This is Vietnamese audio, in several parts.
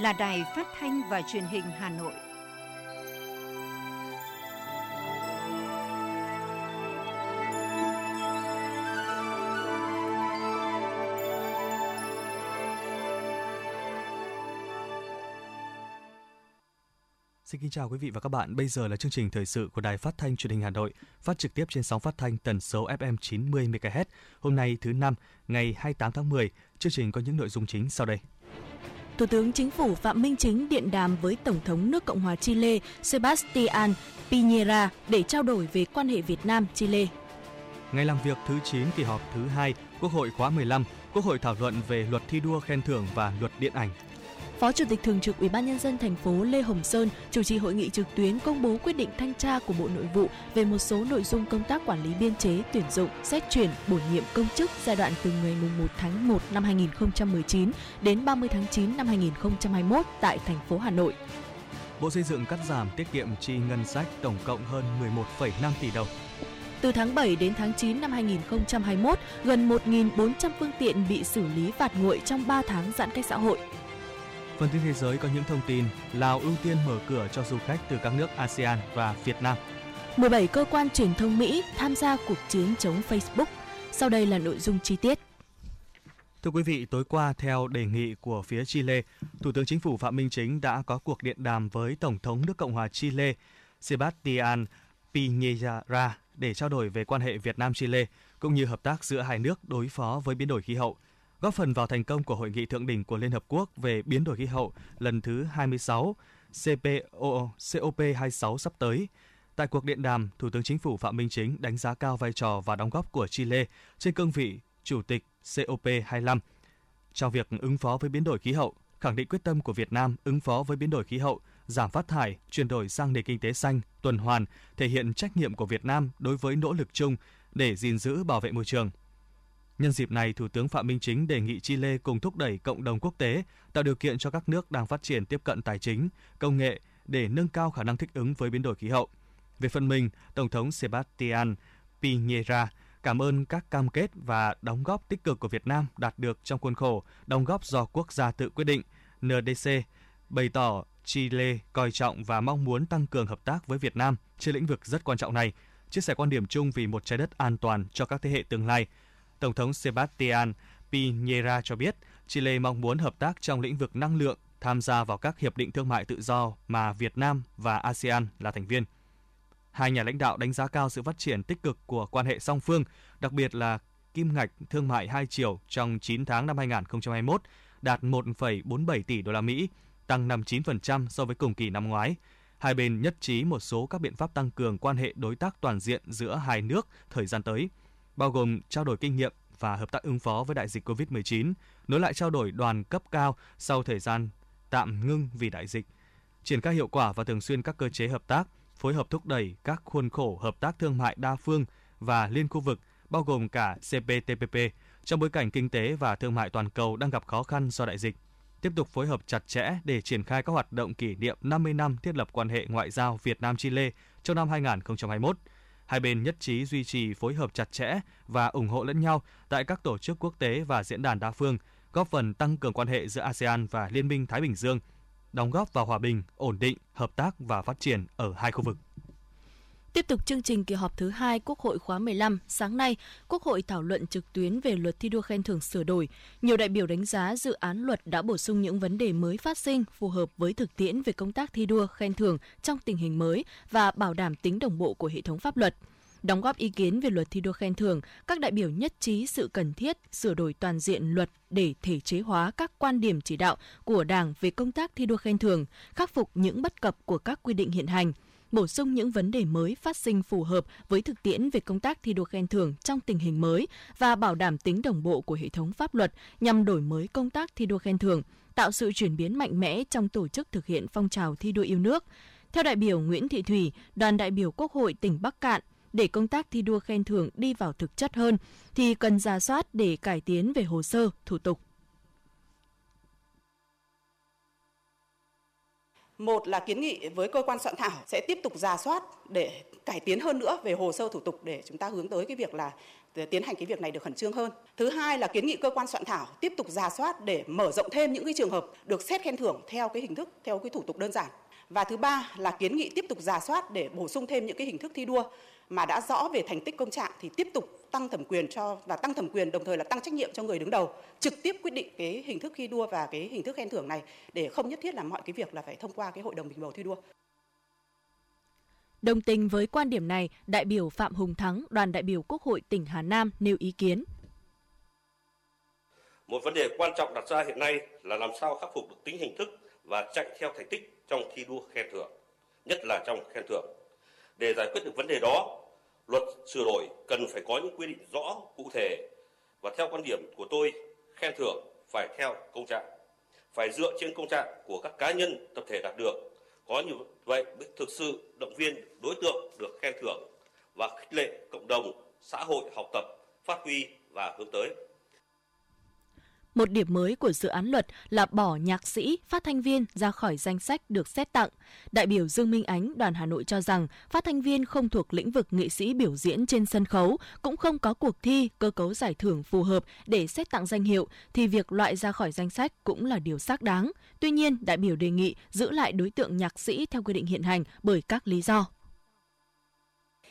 là Đài Phát thanh và Truyền hình Hà Nội. Xin kính chào quý vị và các bạn. Bây giờ là chương trình thời sự của Đài Phát thanh Truyền hình Hà Nội, phát trực tiếp trên sóng phát thanh tần số FM 90 MHz. Hôm nay thứ năm, ngày 28 tháng 10, chương trình có những nội dung chính sau đây. Thủ tướng Chính phủ Phạm Minh Chính điện đàm với Tổng thống nước Cộng hòa Chile Sebastián Piñera để trao đổi về quan hệ Việt Nam-Chile. Ngày làm việc thứ 9 kỳ họp thứ 2 Quốc hội khóa 15, Quốc hội thảo luận về luật thi đua khen thưởng và luật điện ảnh. Phó Chủ tịch Thường trực Ủy ban nhân dân thành phố Lê Hồng Sơn chủ trì hội nghị trực tuyến công bố quyết định thanh tra của Bộ Nội vụ về một số nội dung công tác quản lý biên chế, tuyển dụng, xét chuyển, bổ nhiệm công chức giai đoạn từ ngày 1 tháng 1 năm 2019 đến 30 tháng 9 năm 2021 tại thành phố Hà Nội. Bộ Xây dựng cắt giảm tiết kiệm chi ngân sách tổng cộng hơn 11,5 tỷ đồng. Từ tháng 7 đến tháng 9 năm 2021, gần 1.400 phương tiện bị xử lý phạt nguội trong 3 tháng giãn cách xã hội. Phần tin thế giới có những thông tin Lào ưu tiên mở cửa cho du khách từ các nước ASEAN và Việt Nam. 17 cơ quan truyền thông Mỹ tham gia cuộc chiến chống Facebook. Sau đây là nội dung chi tiết. Thưa quý vị, tối qua theo đề nghị của phía Chile, Thủ tướng Chính phủ Phạm Minh Chính đã có cuộc điện đàm với Tổng thống nước Cộng hòa Chile Sebastián Piñera để trao đổi về quan hệ Việt Nam-Chile cũng như hợp tác giữa hai nước đối phó với biến đổi khí hậu – góp phần vào thành công của Hội nghị thượng đỉnh của Liên Hợp Quốc về biến đổi khí hậu lần thứ 26 CPO, COP26 sắp tới. Tại cuộc điện đàm, Thủ tướng Chính phủ Phạm Minh Chính đánh giá cao vai trò và đóng góp của Chile trên cương vị Chủ tịch COP25 trong việc ứng phó với biến đổi khí hậu, khẳng định quyết tâm của Việt Nam ứng phó với biến đổi khí hậu, giảm phát thải, chuyển đổi sang nền kinh tế xanh, tuần hoàn, thể hiện trách nhiệm của Việt Nam đối với nỗ lực chung để gìn giữ bảo vệ môi trường, Nhân dịp này, Thủ tướng Phạm Minh Chính đề nghị Chile cùng thúc đẩy cộng đồng quốc tế tạo điều kiện cho các nước đang phát triển tiếp cận tài chính, công nghệ để nâng cao khả năng thích ứng với biến đổi khí hậu. Về phần mình, Tổng thống sebastian Piñera cảm ơn các cam kết và đóng góp tích cực của Việt Nam đạt được trong khuôn khổ đóng góp do quốc gia tự quyết định NDC, bày tỏ Chile coi trọng và mong muốn tăng cường hợp tác với Việt Nam trên lĩnh vực rất quan trọng này, chia sẻ quan điểm chung vì một trái đất an toàn cho các thế hệ tương lai – Tổng thống Sebastián Piñera cho biết Chile mong muốn hợp tác trong lĩnh vực năng lượng, tham gia vào các hiệp định thương mại tự do mà Việt Nam và ASEAN là thành viên. Hai nhà lãnh đạo đánh giá cao sự phát triển tích cực của quan hệ song phương, đặc biệt là kim ngạch thương mại hai chiều trong 9 tháng năm 2021 đạt 1,47 tỷ đô la Mỹ, tăng 59% so với cùng kỳ năm ngoái. Hai bên nhất trí một số các biện pháp tăng cường quan hệ đối tác toàn diện giữa hai nước thời gian tới – bao gồm trao đổi kinh nghiệm và hợp tác ứng phó với đại dịch COVID-19, nối lại trao đổi đoàn cấp cao sau thời gian tạm ngưng vì đại dịch, triển khai hiệu quả và thường xuyên các cơ chế hợp tác, phối hợp thúc đẩy các khuôn khổ hợp tác thương mại đa phương và liên khu vực, bao gồm cả CPTPP, trong bối cảnh kinh tế và thương mại toàn cầu đang gặp khó khăn do đại dịch. Tiếp tục phối hợp chặt chẽ để triển khai các hoạt động kỷ niệm 50 năm thiết lập quan hệ ngoại giao Việt Nam-Chile trong năm 2021, Hai bên nhất trí duy trì phối hợp chặt chẽ và ủng hộ lẫn nhau tại các tổ chức quốc tế và diễn đàn đa phương, góp phần tăng cường quan hệ giữa ASEAN và Liên minh Thái Bình Dương, đóng góp vào hòa bình, ổn định, hợp tác và phát triển ở hai khu vực. Tiếp tục chương trình kỳ họp thứ hai Quốc hội khóa 15, sáng nay, Quốc hội thảo luận trực tuyến về luật thi đua khen thưởng sửa đổi. Nhiều đại biểu đánh giá dự án luật đã bổ sung những vấn đề mới phát sinh phù hợp với thực tiễn về công tác thi đua khen thưởng trong tình hình mới và bảo đảm tính đồng bộ của hệ thống pháp luật. Đóng góp ý kiến về luật thi đua khen thưởng, các đại biểu nhất trí sự cần thiết sửa đổi toàn diện luật để thể chế hóa các quan điểm chỉ đạo của Đảng về công tác thi đua khen thưởng, khắc phục những bất cập của các quy định hiện hành – bổ sung những vấn đề mới phát sinh phù hợp với thực tiễn về công tác thi đua khen thưởng trong tình hình mới và bảo đảm tính đồng bộ của hệ thống pháp luật nhằm đổi mới công tác thi đua khen thưởng, tạo sự chuyển biến mạnh mẽ trong tổ chức thực hiện phong trào thi đua yêu nước. Theo đại biểu Nguyễn Thị Thủy, đoàn đại biểu Quốc hội tỉnh Bắc Cạn, để công tác thi đua khen thưởng đi vào thực chất hơn thì cần ra soát để cải tiến về hồ sơ, thủ tục Một là kiến nghị với cơ quan soạn thảo sẽ tiếp tục ra soát để cải tiến hơn nữa về hồ sơ thủ tục để chúng ta hướng tới cái việc là tiến hành cái việc này được khẩn trương hơn. Thứ hai là kiến nghị cơ quan soạn thảo tiếp tục ra soát để mở rộng thêm những cái trường hợp được xét khen thưởng theo cái hình thức, theo cái thủ tục đơn giản. Và thứ ba là kiến nghị tiếp tục ra soát để bổ sung thêm những cái hình thức thi đua mà đã rõ về thành tích công trạng thì tiếp tục tăng thẩm quyền cho và tăng thẩm quyền đồng thời là tăng trách nhiệm cho người đứng đầu trực tiếp quyết định cái hình thức thi đua và cái hình thức khen thưởng này để không nhất thiết là mọi cái việc là phải thông qua cái hội đồng bình bầu thi đua. Đồng tình với quan điểm này, đại biểu Phạm Hùng Thắng, đoàn đại biểu Quốc hội tỉnh Hà Nam nêu ý kiến. Một vấn đề quan trọng đặt ra hiện nay là làm sao khắc phục được tính hình thức và chạy theo thành tích trong thi đua khen thưởng, nhất là trong khen thưởng. Để giải quyết được vấn đề đó, luật sửa đổi cần phải có những quy định rõ, cụ thể và theo quan điểm của tôi, khen thưởng phải theo công trạng, phải dựa trên công trạng của các cá nhân, tập thể đạt được. Có như vậy mới thực sự động viên đối tượng được khen thưởng và khích lệ cộng đồng, xã hội học tập, phát huy và hướng tới. Một điểm mới của dự án luật là bỏ nhạc sĩ, phát thanh viên ra khỏi danh sách được xét tặng. Đại biểu Dương Minh Ánh, đoàn Hà Nội cho rằng phát thanh viên không thuộc lĩnh vực nghệ sĩ biểu diễn trên sân khấu, cũng không có cuộc thi, cơ cấu giải thưởng phù hợp để xét tặng danh hiệu, thì việc loại ra khỏi danh sách cũng là điều xác đáng. Tuy nhiên, đại biểu đề nghị giữ lại đối tượng nhạc sĩ theo quy định hiện hành bởi các lý do.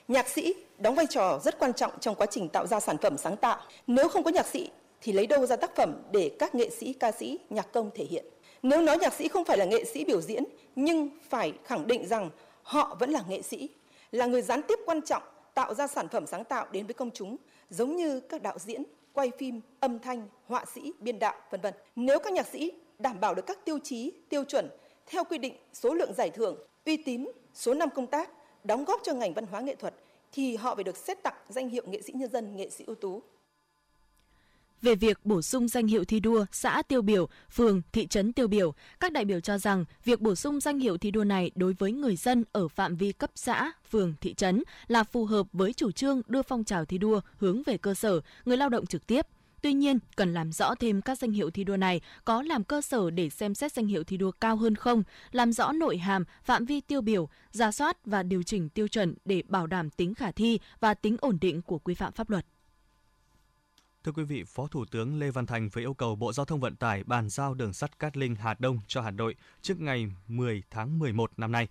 Nhạc sĩ đóng vai trò rất quan trọng trong quá trình tạo ra sản phẩm sáng tạo. Nếu không có nhạc sĩ thì lấy đâu ra tác phẩm để các nghệ sĩ, ca sĩ, nhạc công thể hiện. Nếu nói nhạc sĩ không phải là nghệ sĩ biểu diễn, nhưng phải khẳng định rằng họ vẫn là nghệ sĩ, là người gián tiếp quan trọng tạo ra sản phẩm sáng tạo đến với công chúng, giống như các đạo diễn, quay phim, âm thanh, họa sĩ, biên đạo, vân vân. Nếu các nhạc sĩ đảm bảo được các tiêu chí, tiêu chuẩn theo quy định số lượng giải thưởng, uy tín, số năm công tác, đóng góp cho ngành văn hóa nghệ thuật thì họ phải được xét tặng danh hiệu nghệ sĩ nhân dân, nghệ sĩ ưu tú về việc bổ sung danh hiệu thi đua xã tiêu biểu, phường, thị trấn tiêu biểu, các đại biểu cho rằng việc bổ sung danh hiệu thi đua này đối với người dân ở phạm vi cấp xã, phường, thị trấn là phù hợp với chủ trương đưa phong trào thi đua hướng về cơ sở, người lao động trực tiếp. Tuy nhiên, cần làm rõ thêm các danh hiệu thi đua này có làm cơ sở để xem xét danh hiệu thi đua cao hơn không, làm rõ nội hàm, phạm vi tiêu biểu, ra soát và điều chỉnh tiêu chuẩn để bảo đảm tính khả thi và tính ổn định của quy phạm pháp luật. Thưa quý vị, Phó Thủ tướng Lê Văn Thành vừa yêu cầu Bộ Giao thông Vận tải bàn giao đường sắt Cát Linh Hà Đông cho Hà Nội trước ngày 10 tháng 11 năm nay.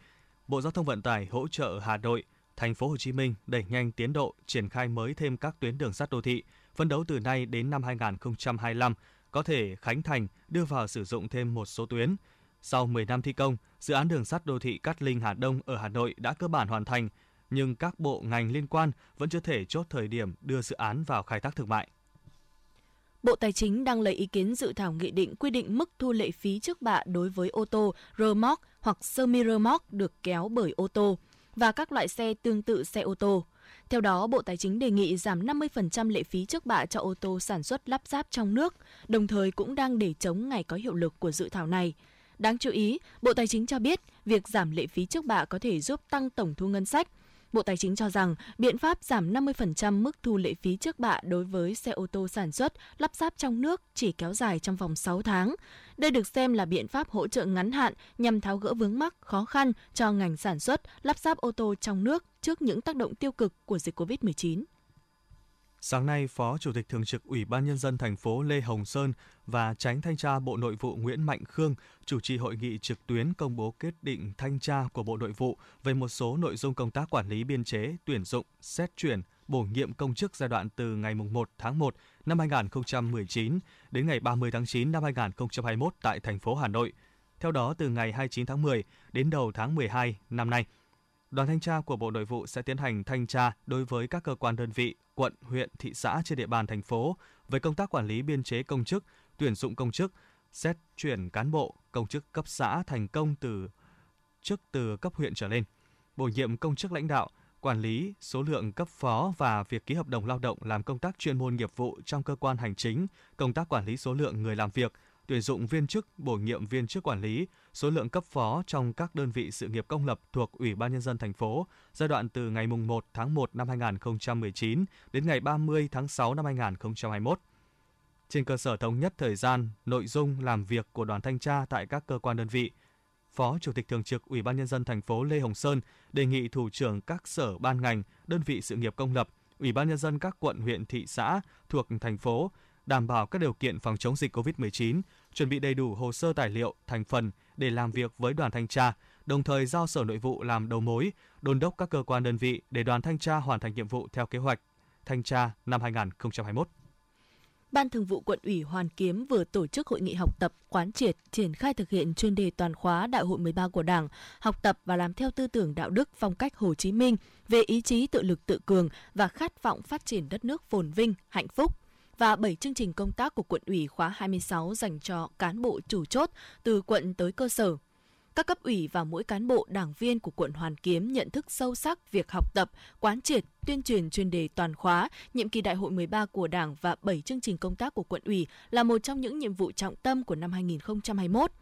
Bộ Giao thông Vận tải hỗ trợ Hà Nội, Thành phố Hồ Chí Minh đẩy nhanh tiến độ triển khai mới thêm các tuyến đường sắt đô thị, phấn đấu từ nay đến năm 2025 có thể khánh thành đưa vào sử dụng thêm một số tuyến. Sau 10 năm thi công, dự án đường sắt đô thị Cát Linh Hà Đông ở Hà Nội đã cơ bản hoàn thành, nhưng các bộ ngành liên quan vẫn chưa thể chốt thời điểm đưa dự án vào khai thác thương mại. Bộ Tài chính đang lấy ý kiến dự thảo nghị định quy định mức thu lệ phí trước bạ đối với ô tô, rơ móc hoặc semi rơ móc được kéo bởi ô tô và các loại xe tương tự xe ô tô. Theo đó, Bộ Tài chính đề nghị giảm 50% lệ phí trước bạ cho ô tô sản xuất lắp ráp trong nước, đồng thời cũng đang để chống ngày có hiệu lực của dự thảo này. Đáng chú ý, Bộ Tài chính cho biết việc giảm lệ phí trước bạ có thể giúp tăng tổng thu ngân sách, Bộ Tài chính cho rằng biện pháp giảm 50% mức thu lệ phí trước bạ đối với xe ô tô sản xuất, lắp ráp trong nước chỉ kéo dài trong vòng 6 tháng. Đây được xem là biện pháp hỗ trợ ngắn hạn nhằm tháo gỡ vướng mắc khó khăn cho ngành sản xuất, lắp ráp ô tô trong nước trước những tác động tiêu cực của dịch COVID-19. Sáng nay, Phó Chủ tịch Thường trực Ủy ban Nhân dân thành phố Lê Hồng Sơn và Tránh Thanh tra Bộ Nội vụ Nguyễn Mạnh Khương chủ trì hội nghị trực tuyến công bố kết định thanh tra của Bộ Nội vụ về một số nội dung công tác quản lý biên chế, tuyển dụng, xét chuyển, bổ nhiệm công chức giai đoạn từ ngày 1 tháng 1 năm 2019 đến ngày 30 tháng 9 năm 2021 tại thành phố Hà Nội. Theo đó, từ ngày 29 tháng 10 đến đầu tháng 12 năm nay, Đoàn thanh tra của Bộ Nội vụ sẽ tiến hành thanh tra đối với các cơ quan đơn vị, quận, huyện, thị xã trên địa bàn thành phố về công tác quản lý biên chế công chức, tuyển dụng công chức, xét chuyển cán bộ, công chức cấp xã thành công từ chức từ cấp huyện trở lên, bổ nhiệm công chức lãnh đạo, quản lý số lượng cấp phó và việc ký hợp đồng lao động làm công tác chuyên môn nghiệp vụ trong cơ quan hành chính, công tác quản lý số lượng người làm việc, tuyển dụng viên chức, bổ nhiệm viên chức quản lý, số lượng cấp phó trong các đơn vị sự nghiệp công lập thuộc Ủy ban nhân dân thành phố giai đoạn từ ngày 1 tháng 1 năm 2019 đến ngày 30 tháng 6 năm 2021. Trên cơ sở thống nhất thời gian, nội dung làm việc của đoàn thanh tra tại các cơ quan đơn vị, Phó Chủ tịch Thường trực Ủy ban Nhân dân thành phố Lê Hồng Sơn đề nghị thủ trưởng các sở ban ngành, đơn vị sự nghiệp công lập, Ủy ban Nhân dân các quận, huyện, thị xã thuộc thành phố đảm bảo các điều kiện phòng chống dịch COVID-19, chuẩn bị đầy đủ hồ sơ tài liệu, thành phần để làm việc với đoàn thanh tra, đồng thời giao Sở Nội vụ làm đầu mối, đôn đốc các cơ quan đơn vị để đoàn thanh tra hoàn thành nhiệm vụ theo kế hoạch thanh tra năm 2021. Ban Thường vụ Quận ủy Hoàn Kiếm vừa tổ chức hội nghị học tập, quán triệt, triển khai thực hiện chuyên đề toàn khóa Đại hội 13 của Đảng, học tập và làm theo tư tưởng đạo đức phong cách Hồ Chí Minh về ý chí tự lực tự cường và khát vọng phát triển đất nước phồn vinh, hạnh phúc và 7 chương trình công tác của quận ủy khóa 26 dành cho cán bộ chủ chốt từ quận tới cơ sở. Các cấp ủy và mỗi cán bộ đảng viên của quận Hoàn Kiếm nhận thức sâu sắc việc học tập, quán triệt, tuyên truyền chuyên đề toàn khóa, nhiệm kỳ đại hội 13 của Đảng và 7 chương trình công tác của quận ủy là một trong những nhiệm vụ trọng tâm của năm 2021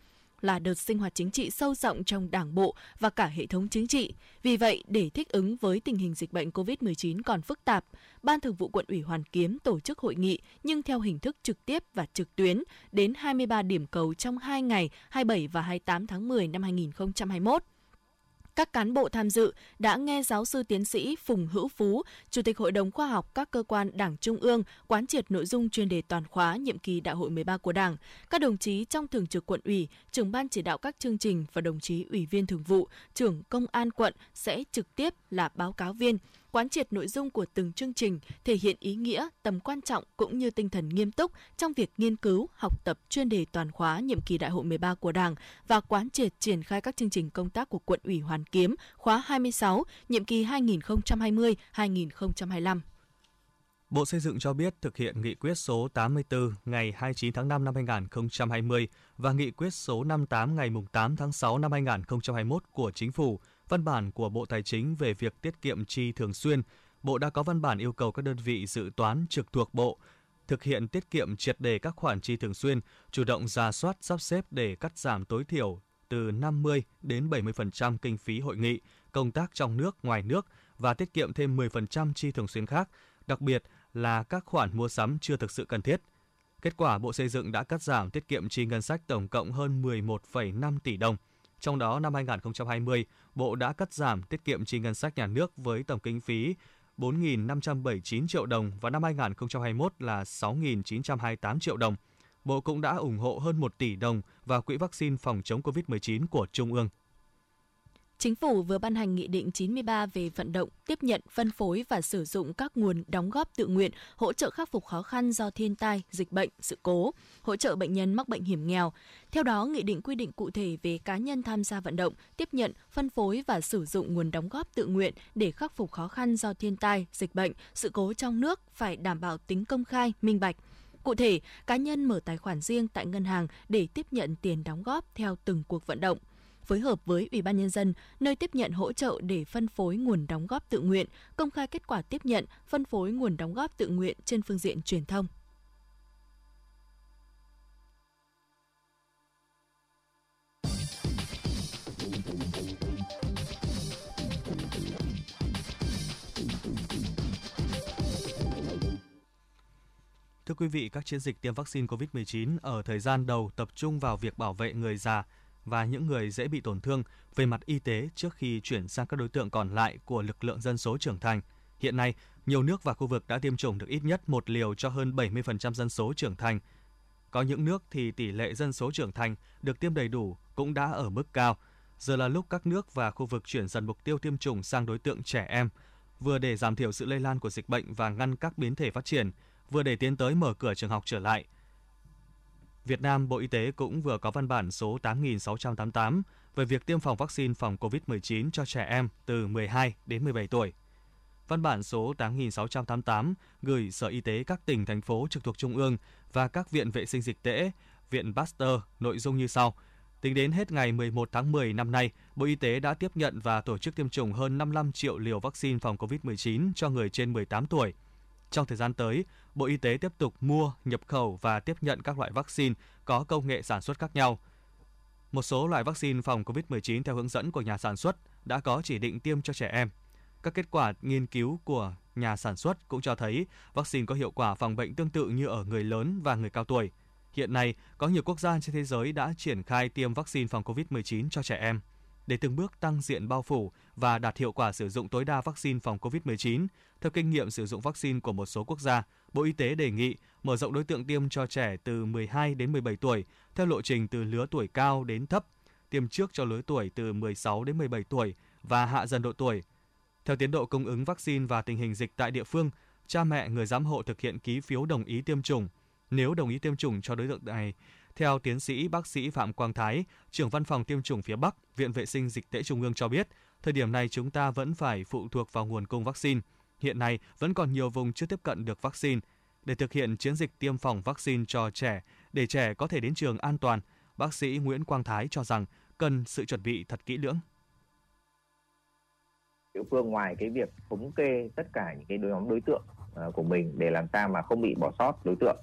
là đợt sinh hoạt chính trị sâu rộng trong Đảng bộ và cả hệ thống chính trị. Vì vậy, để thích ứng với tình hình dịch bệnh COVID-19 còn phức tạp, Ban Thường vụ Quận ủy Hoàn Kiếm tổ chức hội nghị nhưng theo hình thức trực tiếp và trực tuyến đến 23 điểm cầu trong 2 ngày 27 và 28 tháng 10 năm 2021 các cán bộ tham dự đã nghe giáo sư tiến sĩ Phùng Hữu Phú, Chủ tịch Hội đồng Khoa học các cơ quan Đảng Trung ương quán triệt nội dung chuyên đề toàn khóa nhiệm kỳ Đại hội 13 của Đảng. Các đồng chí trong thường trực quận ủy, trưởng ban chỉ đạo các chương trình và đồng chí ủy viên thường vụ, trưởng công an quận sẽ trực tiếp là báo cáo viên quán triệt nội dung của từng chương trình, thể hiện ý nghĩa, tầm quan trọng cũng như tinh thần nghiêm túc trong việc nghiên cứu, học tập chuyên đề toàn khóa nhiệm kỳ đại hội 13 của Đảng và quán triệt triển khai các chương trình công tác của quận ủy Hoàn Kiếm khóa 26, nhiệm kỳ 2020-2025. Bộ Xây dựng cho biết thực hiện nghị quyết số 84 ngày 29 tháng 5 năm 2020 và nghị quyết số 58 ngày 8 tháng 6 năm 2021 của Chính phủ văn bản của Bộ Tài chính về việc tiết kiệm chi thường xuyên, Bộ đã có văn bản yêu cầu các đơn vị dự toán trực thuộc Bộ thực hiện tiết kiệm triệt đề các khoản chi thường xuyên, chủ động ra soát sắp xếp để cắt giảm tối thiểu từ 50 đến 70% kinh phí hội nghị, công tác trong nước, ngoài nước và tiết kiệm thêm 10% chi thường xuyên khác, đặc biệt là các khoản mua sắm chưa thực sự cần thiết. Kết quả, Bộ Xây dựng đã cắt giảm tiết kiệm chi ngân sách tổng cộng hơn 11,5 tỷ đồng – trong đó năm 2020, Bộ đã cắt giảm tiết kiệm chi ngân sách nhà nước với tổng kinh phí 4.579 triệu đồng và năm 2021 là 6.928 triệu đồng. Bộ cũng đã ủng hộ hơn 1 tỷ đồng vào quỹ vaccine phòng chống COVID-19 của Trung ương. Chính phủ vừa ban hành Nghị định 93 về vận động, tiếp nhận, phân phối và sử dụng các nguồn đóng góp tự nguyện hỗ trợ khắc phục khó khăn do thiên tai, dịch bệnh, sự cố, hỗ trợ bệnh nhân mắc bệnh hiểm nghèo. Theo đó, Nghị định quy định cụ thể về cá nhân tham gia vận động, tiếp nhận, phân phối và sử dụng nguồn đóng góp tự nguyện để khắc phục khó khăn do thiên tai, dịch bệnh, sự cố trong nước phải đảm bảo tính công khai, minh bạch. Cụ thể, cá nhân mở tài khoản riêng tại ngân hàng để tiếp nhận tiền đóng góp theo từng cuộc vận động – phối hợp với Ủy ban Nhân dân, nơi tiếp nhận hỗ trợ để phân phối nguồn đóng góp tự nguyện, công khai kết quả tiếp nhận, phân phối nguồn đóng góp tự nguyện trên phương diện truyền thông. Thưa quý vị, các chiến dịch tiêm vaccine COVID-19 ở thời gian đầu tập trung vào việc bảo vệ người già, và những người dễ bị tổn thương về mặt y tế trước khi chuyển sang các đối tượng còn lại của lực lượng dân số trưởng thành. Hiện nay, nhiều nước và khu vực đã tiêm chủng được ít nhất một liều cho hơn 70% dân số trưởng thành. Có những nước thì tỷ lệ dân số trưởng thành được tiêm đầy đủ cũng đã ở mức cao. Giờ là lúc các nước và khu vực chuyển dần mục tiêu tiêm chủng sang đối tượng trẻ em, vừa để giảm thiểu sự lây lan của dịch bệnh và ngăn các biến thể phát triển, vừa để tiến tới mở cửa trường học trở lại – Việt Nam, Bộ Y tế cũng vừa có văn bản số 8688 về việc tiêm phòng vaccine phòng COVID-19 cho trẻ em từ 12 đến 17 tuổi. Văn bản số 8688 gửi Sở Y tế các tỉnh, thành phố trực thuộc Trung ương và các viện vệ sinh dịch tễ, viện Pasteur nội dung như sau. Tính đến hết ngày 11 tháng 10 năm nay, Bộ Y tế đã tiếp nhận và tổ chức tiêm chủng hơn 55 triệu liều vaccine phòng COVID-19 cho người trên 18 tuổi. Trong thời gian tới, Bộ Y tế tiếp tục mua, nhập khẩu và tiếp nhận các loại vaccine có công nghệ sản xuất khác nhau. Một số loại vaccine phòng COVID-19 theo hướng dẫn của nhà sản xuất đã có chỉ định tiêm cho trẻ em. Các kết quả nghiên cứu của nhà sản xuất cũng cho thấy vaccine có hiệu quả phòng bệnh tương tự như ở người lớn và người cao tuổi. Hiện nay, có nhiều quốc gia trên thế giới đã triển khai tiêm vaccine phòng COVID-19 cho trẻ em. Để từng bước tăng diện bao phủ và đạt hiệu quả sử dụng tối đa vaccine phòng COVID-19, theo kinh nghiệm sử dụng vaccine của một số quốc gia, Bộ Y tế đề nghị mở rộng đối tượng tiêm cho trẻ từ 12 đến 17 tuổi theo lộ trình từ lứa tuổi cao đến thấp, tiêm trước cho lứa tuổi từ 16 đến 17 tuổi và hạ dần độ tuổi. Theo tiến độ cung ứng vaccine và tình hình dịch tại địa phương, cha mẹ người giám hộ thực hiện ký phiếu đồng ý tiêm chủng. Nếu đồng ý tiêm chủng cho đối tượng này, theo tiến sĩ bác sĩ Phạm Quang Thái, trưởng văn phòng tiêm chủng phía Bắc, Viện Vệ sinh Dịch tễ Trung ương cho biết, thời điểm này chúng ta vẫn phải phụ thuộc vào nguồn cung vaccine. Hiện nay vẫn còn nhiều vùng chưa tiếp cận được vaccine. Để thực hiện chiến dịch tiêm phòng vaccine cho trẻ, để trẻ có thể đến trường an toàn, bác sĩ Nguyễn Quang Thái cho rằng cần sự chuẩn bị thật kỹ lưỡng địa phương ngoài cái việc thống kê tất cả những cái nhóm đối tượng à, của mình để làm sao mà không bị bỏ sót đối tượng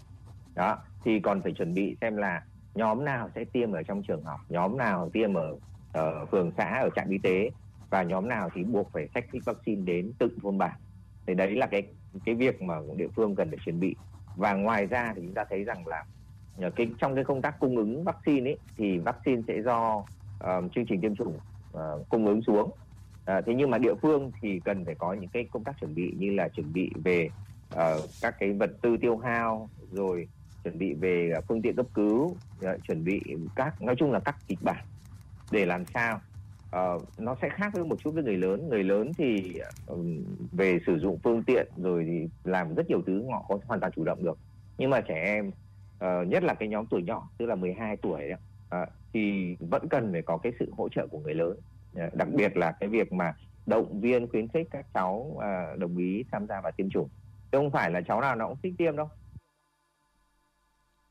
đó thì còn phải chuẩn bị xem là nhóm nào sẽ tiêm ở trong trường học nhóm nào tiêm ở uh, phường xã ở trạm y tế và nhóm nào thì buộc phải sách thích vaccine đến từng thôn bản. Thì đấy là cái cái việc mà địa phương cần phải chuẩn bị. Và ngoài ra thì chúng ta thấy rằng là ờ, cái trong cái công tác cung ứng vaccine ấy thì vaccine sẽ do uh, chương trình tiêm chủng uh, cung ứng xuống. Uh, thế nhưng mà địa phương thì cần phải có những cái công tác chuẩn bị như là chuẩn bị về uh, các cái vật tư tiêu hao rồi chuẩn bị về phương tiện cấp cứu dạ, chuẩn bị các nói chung là các kịch bản để làm sao uh, nó sẽ khác với một chút với người lớn. Người lớn thì uh, về sử dụng phương tiện rồi thì làm rất nhiều thứ họ có hoàn toàn chủ động được. Nhưng mà trẻ em uh, nhất là cái nhóm tuổi nhỏ tức là 12 tuổi đó, uh, ờ, thì vẫn cần phải có cái sự hỗ trợ của người lớn. Uh, đặc biệt là cái việc mà động viên khuyến khích các cháu uh, đồng ý tham gia vào tiêm chủng. Chứ không phải là cháu nào nó cũng thích tiêm đâu.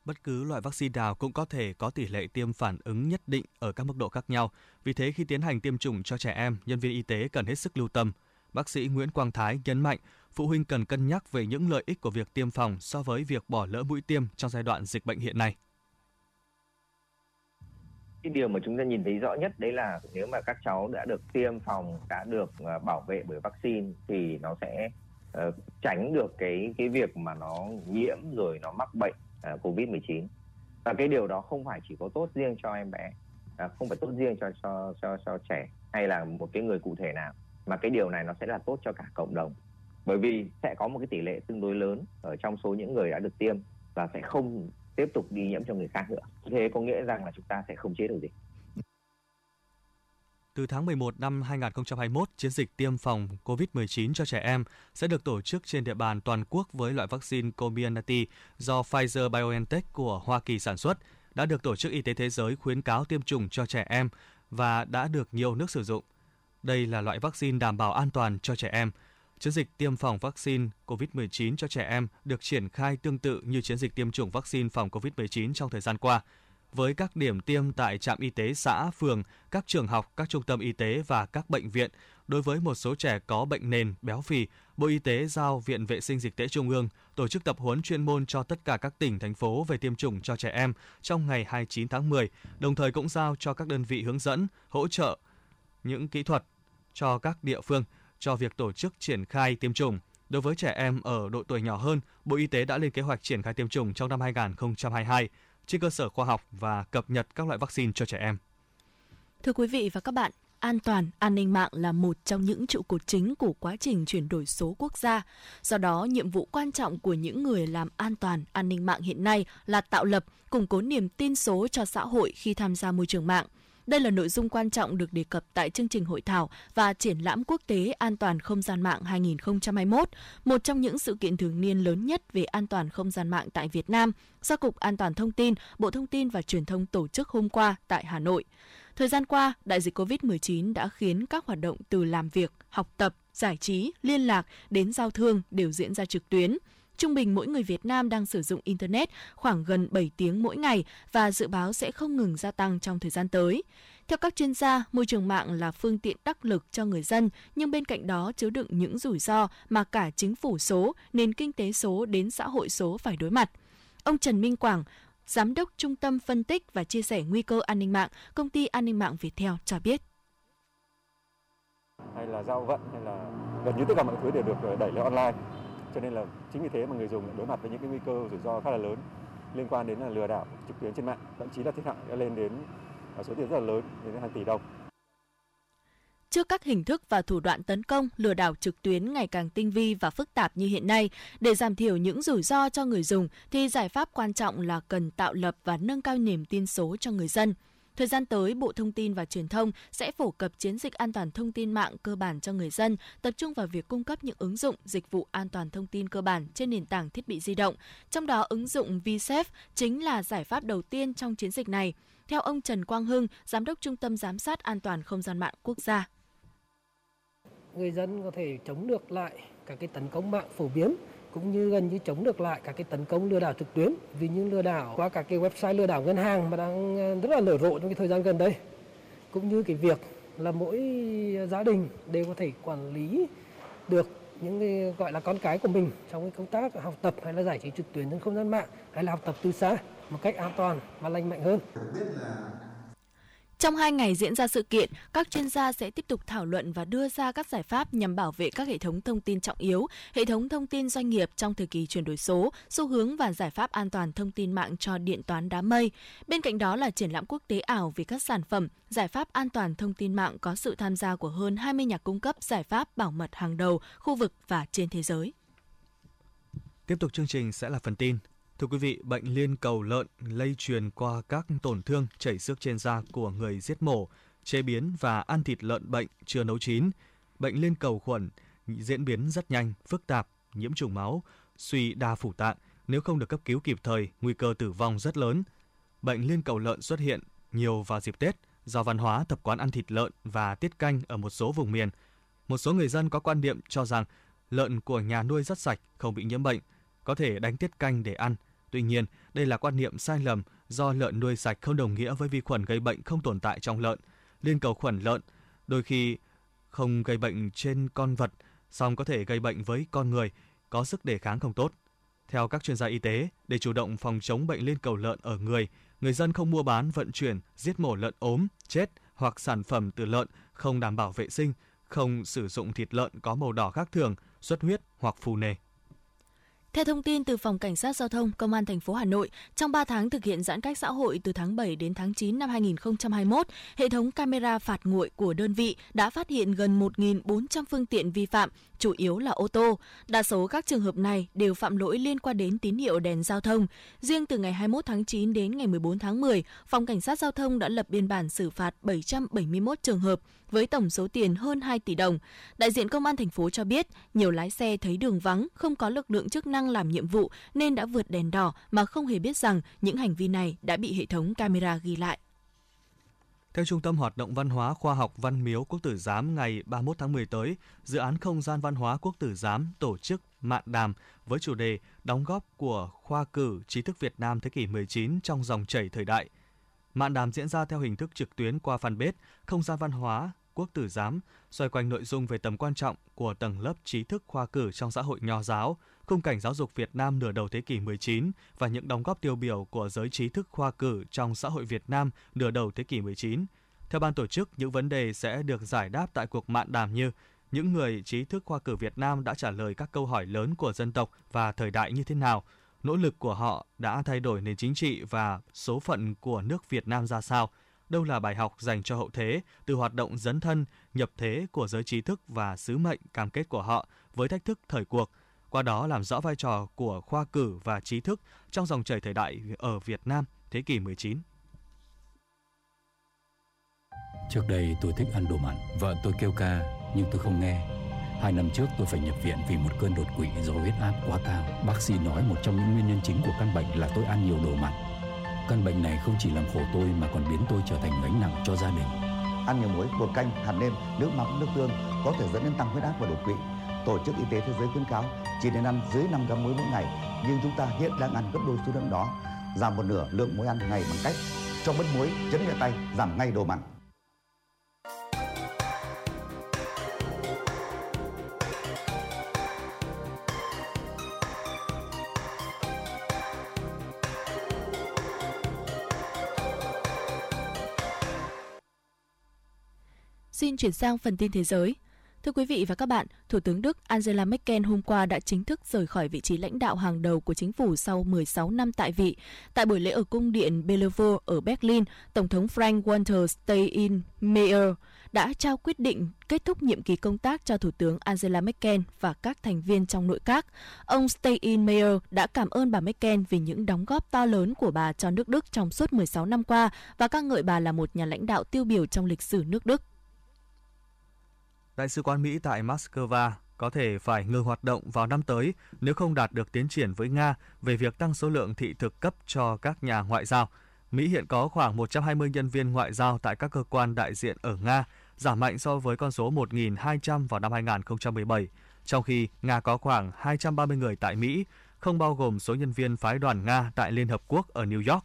Bất cứ loại vaccine nào cũng có thể có tỷ lệ tiêm phản ứng nhất định ở các mức độ khác nhau. Vì thế khi tiến hành tiêm chủng cho trẻ em, nhân viên y tế cần hết sức lưu tâm. Bác sĩ Nguyễn Quang Thái nhấn mạnh, phụ huynh cần cân nhắc về những lợi ích của việc tiêm phòng so với việc bỏ lỡ mũi tiêm trong giai đoạn dịch bệnh hiện nay cái điều mà chúng ta nhìn thấy rõ nhất đấy là nếu mà các cháu đã được tiêm phòng đã được à, bảo vệ bởi vaccine thì nó sẽ uh, tránh được cái cái việc mà nó nhiễm rồi nó mắc bệnh uh, covid 19 và cái điều đó không phải chỉ có tốt riêng cho em bé uh, không phải tốt riêng cho cho cho cho trẻ hay là một cái người cụ thể nào mà cái điều này nó sẽ là tốt cho cả cộng đồng bởi vì sẽ có một cái tỷ lệ tương đối lớn ở trong số những người đã được tiêm và sẽ không tiếp tục đi nhiễm cho người khác nữa. Thế có nghĩa rằng là chúng ta sẽ không chế được gì. Từ tháng 11 năm 2021, chiến dịch tiêm phòng COVID-19 cho trẻ em sẽ được tổ chức trên địa bàn toàn quốc với loại vaccine Comirnaty do Pfizer-BioNTech của Hoa Kỳ sản xuất, đã được Tổ chức Y tế Thế giới khuyến cáo tiêm chủng cho trẻ em và đã được nhiều nước sử dụng. Đây là loại vaccine đảm bảo an toàn cho trẻ em, Chiến dịch tiêm phòng vaccine COVID-19 cho trẻ em được triển khai tương tự như chiến dịch tiêm chủng vaccine phòng COVID-19 trong thời gian qua, với các điểm tiêm tại trạm y tế xã, phường, các trường học, các trung tâm y tế và các bệnh viện. Đối với một số trẻ có bệnh nền, béo phì, Bộ Y tế giao Viện Vệ sinh Dịch tễ Trung ương tổ chức tập huấn chuyên môn cho tất cả các tỉnh, thành phố về tiêm chủng cho trẻ em trong ngày 29 tháng 10, đồng thời cũng giao cho các đơn vị hướng dẫn, hỗ trợ những kỹ thuật cho các địa phương cho việc tổ chức triển khai tiêm chủng. Đối với trẻ em ở độ tuổi nhỏ hơn, Bộ Y tế đã lên kế hoạch triển khai tiêm chủng trong năm 2022 trên cơ sở khoa học và cập nhật các loại vaccine cho trẻ em. Thưa quý vị và các bạn, an toàn, an ninh mạng là một trong những trụ cột chính của quá trình chuyển đổi số quốc gia. Do đó, nhiệm vụ quan trọng của những người làm an toàn, an ninh mạng hiện nay là tạo lập, củng cố niềm tin số cho xã hội khi tham gia môi trường mạng – đây là nội dung quan trọng được đề cập tại chương trình hội thảo và triển lãm quốc tế an toàn không gian mạng 2021, một trong những sự kiện thường niên lớn nhất về an toàn không gian mạng tại Việt Nam do Cục An toàn Thông tin, Bộ Thông tin và Truyền thông tổ chức hôm qua tại Hà Nội. Thời gian qua, đại dịch COVID-19 đã khiến các hoạt động từ làm việc, học tập, giải trí, liên lạc đến giao thương đều diễn ra trực tuyến – Trung bình mỗi người Việt Nam đang sử dụng Internet khoảng gần 7 tiếng mỗi ngày và dự báo sẽ không ngừng gia tăng trong thời gian tới. Theo các chuyên gia, môi trường mạng là phương tiện đắc lực cho người dân, nhưng bên cạnh đó chứa đựng những rủi ro mà cả chính phủ số, nền kinh tế số đến xã hội số phải đối mặt. Ông Trần Minh Quảng, Giám đốc Trung tâm Phân tích và Chia sẻ Nguy cơ An ninh mạng, Công ty An ninh mạng Viettel cho biết. Hay là giao vận hay là gần như tất cả mọi thứ đều được đẩy lên online cho nên là chính vì thế mà người dùng đối mặt với những cái nguy cơ rủi ro khá là lớn liên quan đến là lừa đảo trực tuyến trên mạng, thậm chí là thiệt hại đã lên đến à, số tiền rất là lớn, đến hàng tỷ đồng. Trước các hình thức và thủ đoạn tấn công, lừa đảo trực tuyến ngày càng tinh vi và phức tạp như hiện nay, để giảm thiểu những rủi ro cho người dùng thì giải pháp quan trọng là cần tạo lập và nâng cao niềm tin số cho người dân. Thời gian tới, Bộ Thông tin và Truyền thông sẽ phổ cập chiến dịch an toàn thông tin mạng cơ bản cho người dân, tập trung vào việc cung cấp những ứng dụng, dịch vụ an toàn thông tin cơ bản trên nền tảng thiết bị di động. Trong đó, ứng dụng VSafe chính là giải pháp đầu tiên trong chiến dịch này. Theo ông Trần Quang Hưng, Giám đốc Trung tâm Giám sát An toàn Không gian mạng quốc gia người dân có thể chống được lại các cái tấn công mạng phổ biến cũng như gần như chống được lại các cái tấn công lừa đảo trực tuyến vì những lừa đảo qua các cái website lừa đảo ngân hàng mà đang ờ, rất là nở rộ trong cái thời gian gần đây cũng như cái việc là mỗi gia đình đều có thể quản lý được những cái, gọi là, con cái của mình trong cái công tác học tập hay là giải trí trực tuyến trên không gian mạng, hay là học tập từ xa một cách an toàn và lành mạnh hơn. Trong hai ngày diễn ra sự kiện, các chuyên gia sẽ tiếp tục thảo luận và đưa ra các giải pháp nhằm bảo vệ các hệ thống thông tin trọng yếu, hệ thống thông tin doanh nghiệp trong thời kỳ chuyển đổi số, xu hướng và giải pháp an toàn thông tin mạng cho điện toán đám mây. Bên cạnh đó là triển lãm quốc tế ảo về các sản phẩm, giải pháp an toàn thông tin mạng có sự tham gia của hơn 20 nhà cung cấp giải pháp bảo mật hàng đầu, khu vực và trên thế giới. Tiếp tục chương trình sẽ là phần tin. Thưa quý vị, bệnh liên cầu lợn lây truyền qua các tổn thương chảy xước trên da của người giết mổ, chế biến và ăn thịt lợn bệnh chưa nấu chín. Bệnh liên cầu khuẩn diễn biến rất nhanh, phức tạp, nhiễm trùng máu, suy đa phủ tạng, nếu không được cấp cứu kịp thời, nguy cơ tử vong rất lớn. Bệnh liên cầu lợn xuất hiện nhiều vào dịp Tết do văn hóa tập quán ăn thịt lợn và tiết canh ở một số vùng miền. Một số người dân có quan niệm cho rằng lợn của nhà nuôi rất sạch, không bị nhiễm bệnh, có thể đánh tiết canh để ăn – Tuy nhiên, đây là quan niệm sai lầm do lợn nuôi sạch không đồng nghĩa với vi khuẩn gây bệnh không tồn tại trong lợn. Liên cầu khuẩn lợn đôi khi không gây bệnh trên con vật, song có thể gây bệnh với con người có sức đề kháng không tốt. Theo các chuyên gia y tế, để chủ động phòng chống bệnh liên cầu lợn ở người, người dân không mua bán, vận chuyển, giết mổ lợn ốm, chết hoặc sản phẩm từ lợn không đảm bảo vệ sinh, không sử dụng thịt lợn có màu đỏ khác thường, xuất huyết hoặc phù nề. Theo thông tin từ Phòng Cảnh sát Giao thông Công an thành phố Hà Nội, trong 3 tháng thực hiện giãn cách xã hội từ tháng 7 đến tháng 9 năm 2021, hệ thống camera phạt nguội của đơn vị đã phát hiện gần 1.400 phương tiện vi phạm, chủ yếu là ô tô. Đa số các trường hợp này đều phạm lỗi liên quan đến tín hiệu đèn giao thông. Riêng từ ngày 21 tháng 9 đến ngày 14 tháng 10, Phòng Cảnh sát Giao thông đã lập biên bản xử phạt 771 trường hợp, với tổng số tiền hơn 2 tỷ đồng. Đại diện công an thành phố cho biết, nhiều lái xe thấy đường vắng, không có lực lượng chức năng đang làm nhiệm vụ nên đã vượt đèn đỏ mà không hề biết rằng những hành vi này đã bị hệ thống camera ghi lại. Theo Trung tâm Hoạt động Văn hóa Khoa học Văn miếu Quốc tử Giám ngày 31 tháng 10 tới, dự án Không gian văn hóa Quốc tử Giám tổ chức mạn đàm với chủ đề Đóng góp của khoa cử trí thức Việt Nam thế kỷ 19 trong dòng chảy thời đại. Mạn đàm diễn ra theo hình thức trực tuyến qua fanpage Không gian văn hóa quốc tử giám, xoay quanh nội dung về tầm quan trọng của tầng lớp trí thức khoa cử trong xã hội nho giáo, khung cảnh giáo dục Việt Nam nửa đầu thế kỷ 19 và những đóng góp tiêu biểu của giới trí thức khoa cử trong xã hội Việt Nam nửa đầu thế kỷ 19. Theo ban tổ chức, những vấn đề sẽ được giải đáp tại cuộc mạn đàm như những người trí thức khoa cử Việt Nam đã trả lời các câu hỏi lớn của dân tộc và thời đại như thế nào, nỗ lực của họ đã thay đổi nền chính trị và số phận của nước Việt Nam ra sao – đâu là bài học dành cho hậu thế từ hoạt động dấn thân, nhập thế của giới trí thức và sứ mệnh cam kết của họ với thách thức thời cuộc, qua đó làm rõ vai trò của khoa cử và trí thức trong dòng chảy thời đại ở Việt Nam thế kỷ 19. Trước đây tôi thích ăn đồ mặn, vợ tôi kêu ca nhưng tôi không nghe. Hai năm trước tôi phải nhập viện vì một cơn đột quỵ do huyết áp quá cao. Bác sĩ nói một trong những nguyên nhân chính của căn bệnh là tôi ăn nhiều đồ mặn Căn bệnh này không chỉ làm khổ tôi mà còn biến tôi trở thành gánh nặng cho gia đình. Ăn nhiều muối, bột canh, hạt nêm, nước mắm, nước tương có thể dẫn đến tăng huyết áp và đột quỵ. Tổ chức Y tế Thế giới khuyến cáo chỉ nên ăn dưới 5 gram muối mỗi ngày, nhưng chúng ta hiện đang ăn gấp đôi số lượng đó, giảm một nửa lượng muối ăn ngày bằng cách cho mất muối, chấm nhẹ tay, giảm ngay đồ mặn. Xin chuyển sang phần tin thế giới. Thưa quý vị và các bạn, Thủ tướng Đức Angela Merkel hôm qua đã chính thức rời khỏi vị trí lãnh đạo hàng đầu của chính phủ sau 16 năm tại vị. Tại buổi lễ ở cung điện Bellevue ở Berlin, Tổng thống Frank-Walter Steinmeier đã trao quyết định kết thúc nhiệm kỳ công tác cho Thủ tướng Angela Merkel và các thành viên trong nội các. Ông Steinmeier đã cảm ơn bà Merkel vì những đóng góp to lớn của bà cho nước Đức trong suốt 16 năm qua và ca ngợi bà là một nhà lãnh đạo tiêu biểu trong lịch sử nước Đức. Đại sứ quán Mỹ tại Moscow có thể phải ngừng hoạt động vào năm tới nếu không đạt được tiến triển với Nga về việc tăng số lượng thị thực cấp cho các nhà ngoại giao. Mỹ hiện có khoảng 120 nhân viên ngoại giao tại các cơ quan đại diện ở Nga, giảm mạnh so với con số 1.200 vào năm 2017, trong khi Nga có khoảng 230 người tại Mỹ, không bao gồm số nhân viên phái đoàn Nga tại Liên Hợp Quốc ở New York.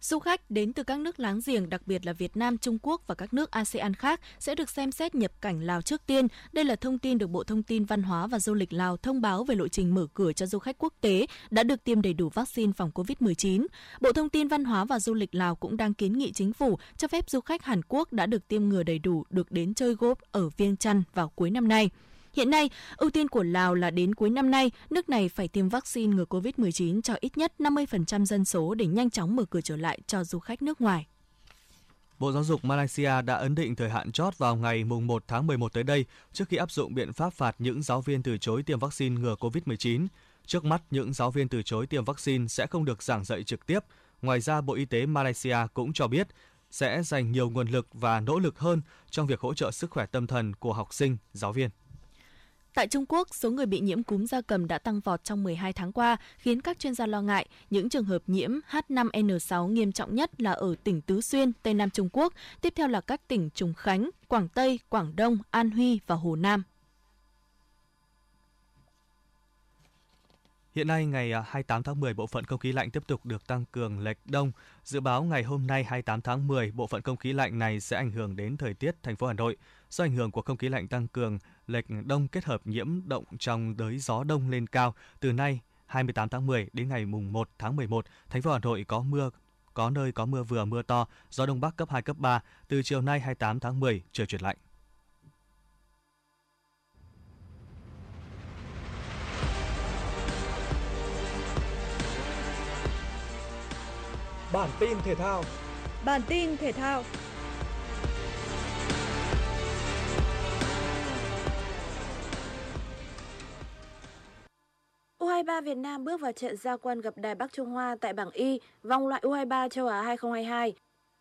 Du khách đến từ các nước láng giềng, đặc biệt là Việt Nam, Trung Quốc và các nước ASEAN khác sẽ được xem xét nhập cảnh Lào trước tiên. Đây là thông tin được Bộ Thông tin Văn hóa và Du lịch Lào thông báo về lộ trình mở cửa cho du khách quốc tế đã được tiêm đầy đủ vaccine phòng COVID-19. Bộ Thông tin Văn hóa và Du lịch Lào cũng đang kiến nghị chính phủ cho phép du khách Hàn Quốc đã được tiêm ngừa đầy đủ được đến chơi golf ở Viêng Chăn vào cuối năm nay. Hiện nay, ưu tiên của Lào là đến cuối năm nay, nước này phải tiêm vaccine ngừa COVID-19 cho ít nhất 50% dân số để nhanh chóng mở cửa trở lại cho du khách nước ngoài. Bộ Giáo dục Malaysia đã ấn định thời hạn chót vào ngày mùng 1 tháng 11 tới đây trước khi áp dụng biện pháp phạt những giáo viên từ chối tiêm vaccine ngừa COVID-19. Trước mắt, những giáo viên từ chối tiêm vaccine sẽ không được giảng dạy trực tiếp. Ngoài ra, Bộ Y tế Malaysia cũng cho biết sẽ dành nhiều nguồn lực và nỗ lực hơn trong việc hỗ trợ sức khỏe tâm thần của học sinh, giáo viên. Tại Trung Quốc, số người bị nhiễm cúm gia cầm đã tăng vọt trong 12 tháng qua, khiến các chuyên gia lo ngại những trường hợp nhiễm H5N6 nghiêm trọng nhất là ở tỉnh Tứ Xuyên, Tây Nam Trung Quốc, tiếp theo là các tỉnh Trùng Khánh, Quảng Tây, Quảng Đông, An Huy và Hồ Nam. Hiện nay, ngày à, 28 tháng 10, bộ phận không khí lạnh tiếp tục được tăng cường lệch đông. Dự báo ngày hôm nay 28 tháng 10, bộ phận không khí lạnh này sẽ ảnh hưởng đến thời tiết thành phố Hà Nội. Do ảnh hưởng của không khí lạnh tăng cường, lệch đông kết hợp nhiễm động trong đới gió đông lên cao, từ nay 28 tháng 10 đến ngày mùng 1 tháng 11, thành phố Hà Nội có mưa có nơi có mưa vừa mưa to, gió đông bắc cấp 2 cấp 3, từ chiều nay 28 tháng 10 trời chuyển lạnh. Bản tin thể thao. Bản tin thể thao. U23 Việt Nam bước vào trận gia quân gặp Đài Bắc Trung Hoa tại bảng Y, vòng loại U23 châu Á 2022.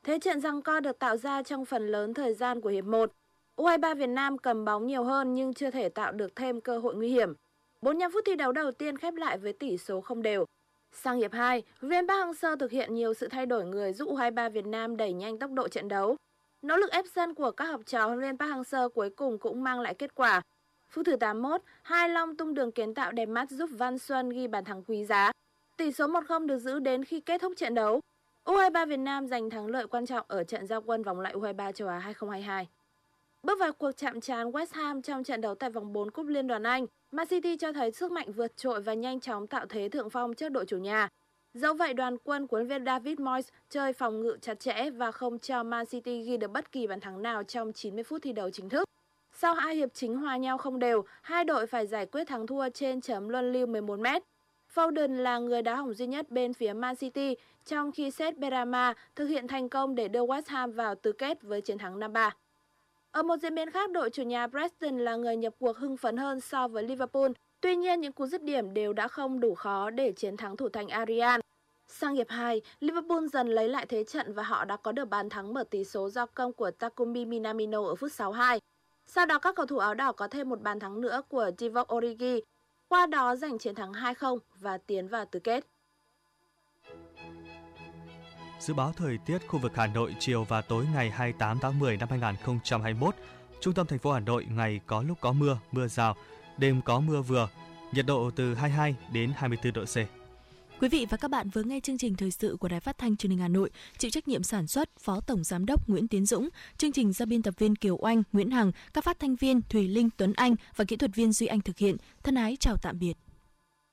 Thế trận răng co được tạo ra trong phần lớn thời gian của hiệp 1. U23 Việt Nam cầm bóng nhiều hơn nhưng chưa thể tạo được thêm cơ hội nguy hiểm. 45 phút thi đấu đầu tiên khép lại với tỷ số không đều. Sang hiệp 2, viên Park Hang-seo thực hiện nhiều sự thay đổi người giúp U23 Việt Nam đẩy nhanh tốc độ trận đấu. Nỗ lực ép sân của các học trò huấn luyện Park Hang-seo cuối cùng cũng mang lại kết quả. Phút thứ 81, Hai Long tung đường kiến tạo đẹp mắt giúp Văn Xuân ghi bàn thắng quý giá. Tỷ số 1-0 được giữ đến khi kết thúc trận đấu. U23 Việt Nam giành thắng lợi quan trọng ở trận giao quân vòng loại U23 châu Á 2022. Bước vào cuộc chạm trán West Ham trong trận đấu tại vòng 4 Cúp Liên đoàn Anh, Man City cho thấy sức mạnh vượt trội và nhanh chóng tạo thế thượng phong trước đội chủ nhà. Dẫu vậy, đoàn quân của viên David Moyes chơi phòng ngự chặt chẽ và không cho Man City ghi được bất kỳ bàn thắng nào trong 90 phút thi đấu chính thức. Sau hai hiệp chính hòa nhau không đều, hai đội phải giải quyết thắng thua trên chấm luân lưu 11m. Foden là người đá hỏng duy nhất bên phía Man City, trong khi Seth Berama thực hiện thành công để đưa West Ham vào tứ kết với chiến thắng 5-3. Ở một diễn biến khác, đội chủ nhà Preston là người nhập cuộc hưng phấn hơn so với Liverpool. Tuy nhiên, những cú dứt điểm đều đã không đủ khó để chiến thắng thủ thành Arian. Sang hiệp 2, Liverpool dần lấy lại thế trận và họ đã có được bàn thắng mở tỷ số do công của Takumi Minamino ở phút 62. Sau đó các cầu thủ áo đỏ có thêm một bàn thắng nữa của Divock Origi, qua đó giành chiến thắng 2-0 và tiến vào tứ kết. Dự báo thời tiết khu vực Hà Nội chiều và tối ngày 28 tháng 10 năm 2021. Trung tâm thành phố Hà Nội ngày có lúc có mưa, mưa rào, đêm có mưa vừa, nhiệt độ từ 22 đến 24 độ C. Quý vị và các bạn vừa nghe chương trình thời sự của Đài Phát thanh Truyền hình Hà Nội, chịu trách nhiệm sản xuất Phó Tổng giám đốc Nguyễn Tiến Dũng, chương trình do biên tập viên Kiều Oanh, Nguyễn Hằng, các phát thanh viên Thùy Linh, Tuấn Anh và kỹ thuật viên Duy Anh thực hiện. Thân ái chào tạm biệt.